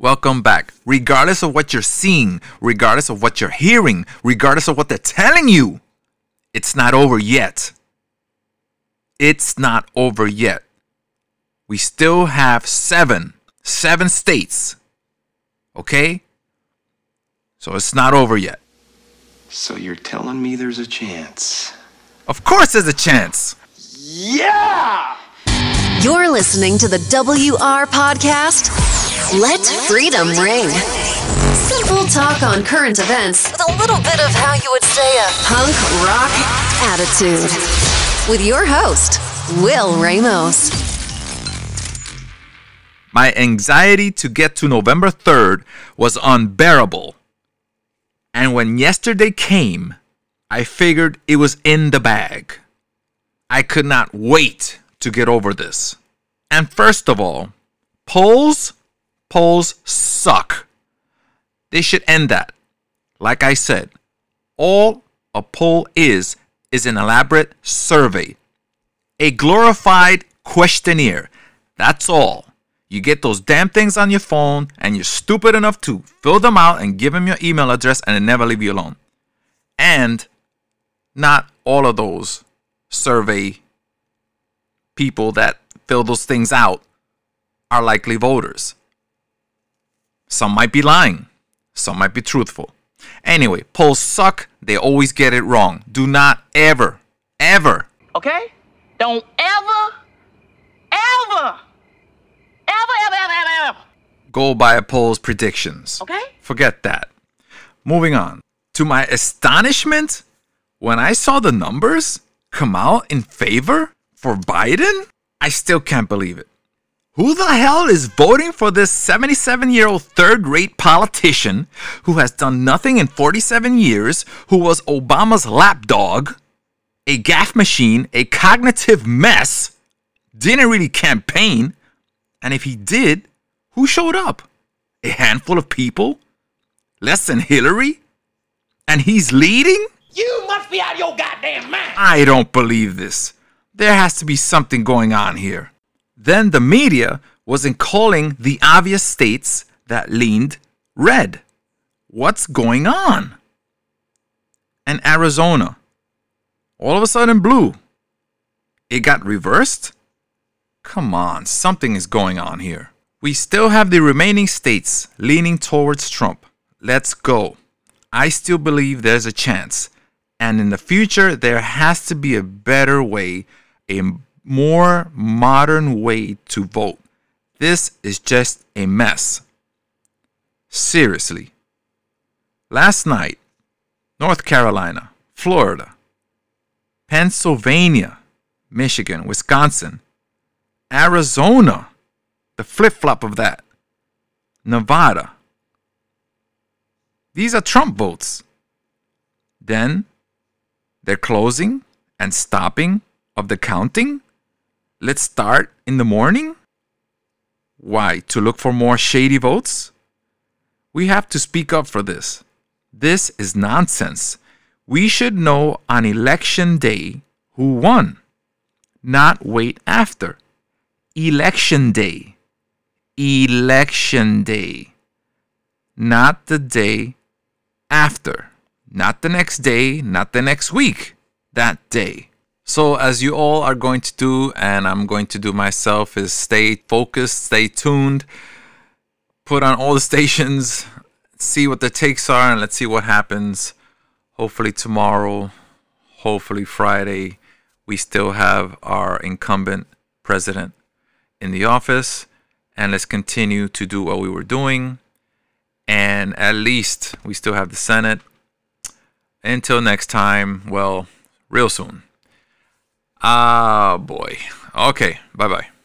welcome back. Regardless of what you're seeing, regardless of what you're hearing, regardless of what they're telling you, it's not over yet. It's not over yet. We still have seven, seven states. Okay? So it's not over yet. So you're telling me there's a chance? Of course, there's a chance. Yeah! You're listening to the WR Podcast. Let freedom ring. Simple talk on current events with a little bit of how you would say a punk rock attitude. With your host, Will Ramos. My anxiety to get to November 3rd was unbearable. And when yesterday came, I figured it was in the bag. I could not wait to get over this. And first of all, polls, polls suck. They should end that. Like I said, all a poll is is an elaborate survey, a glorified questionnaire. That's all. You get those damn things on your phone and you're stupid enough to fill them out and give them your email address and they never leave you alone. And not all of those survey people that fill those things out are likely voters. Some might be lying, some might be truthful. Anyway, polls suck. They always get it wrong. Do not ever, ever. Okay? Don't ever, ever, ever, ever, ever, ever, ever. Go by a poll's predictions. Okay? Forget that. Moving on. To my astonishment, when I saw the numbers come out in favor for Biden, I still can't believe it. Who the hell is voting for this 77 year old third rate politician who has done nothing in 47 years, who was Obama's lapdog, a gaffe machine, a cognitive mess, didn't really campaign, and if he did, who showed up? A handful of people? Less than Hillary? And he's leading? You must be out of your goddamn mind. I don't believe this. There has to be something going on here. Then the media wasn't calling the obvious states that leaned red. What's going on? And Arizona, all of a sudden blue. It got reversed? Come on, something is going on here. We still have the remaining states leaning towards Trump. Let's go. I still believe there's a chance. And in the future, there has to be a better way, a more modern way to vote. This is just a mess. Seriously. Last night, North Carolina, Florida, Pennsylvania, Michigan, Wisconsin, Arizona, the flip flop of that, Nevada. These are Trump votes. Then they're closing and stopping of the counting. Let's start in the morning. Why? To look for more shady votes? We have to speak up for this. This is nonsense. We should know on election day who won, not wait after. Election day. Election day. Not the day after. Not the next day, not the next week. That day. So, as you all are going to do, and I'm going to do myself, is stay focused, stay tuned, put on all the stations, see what the takes are, and let's see what happens. Hopefully, tomorrow, hopefully, Friday, we still have our incumbent president in the office, and let's continue to do what we were doing. And at least we still have the Senate. Until next time, well, real soon. Ah, boy. Okay, bye bye.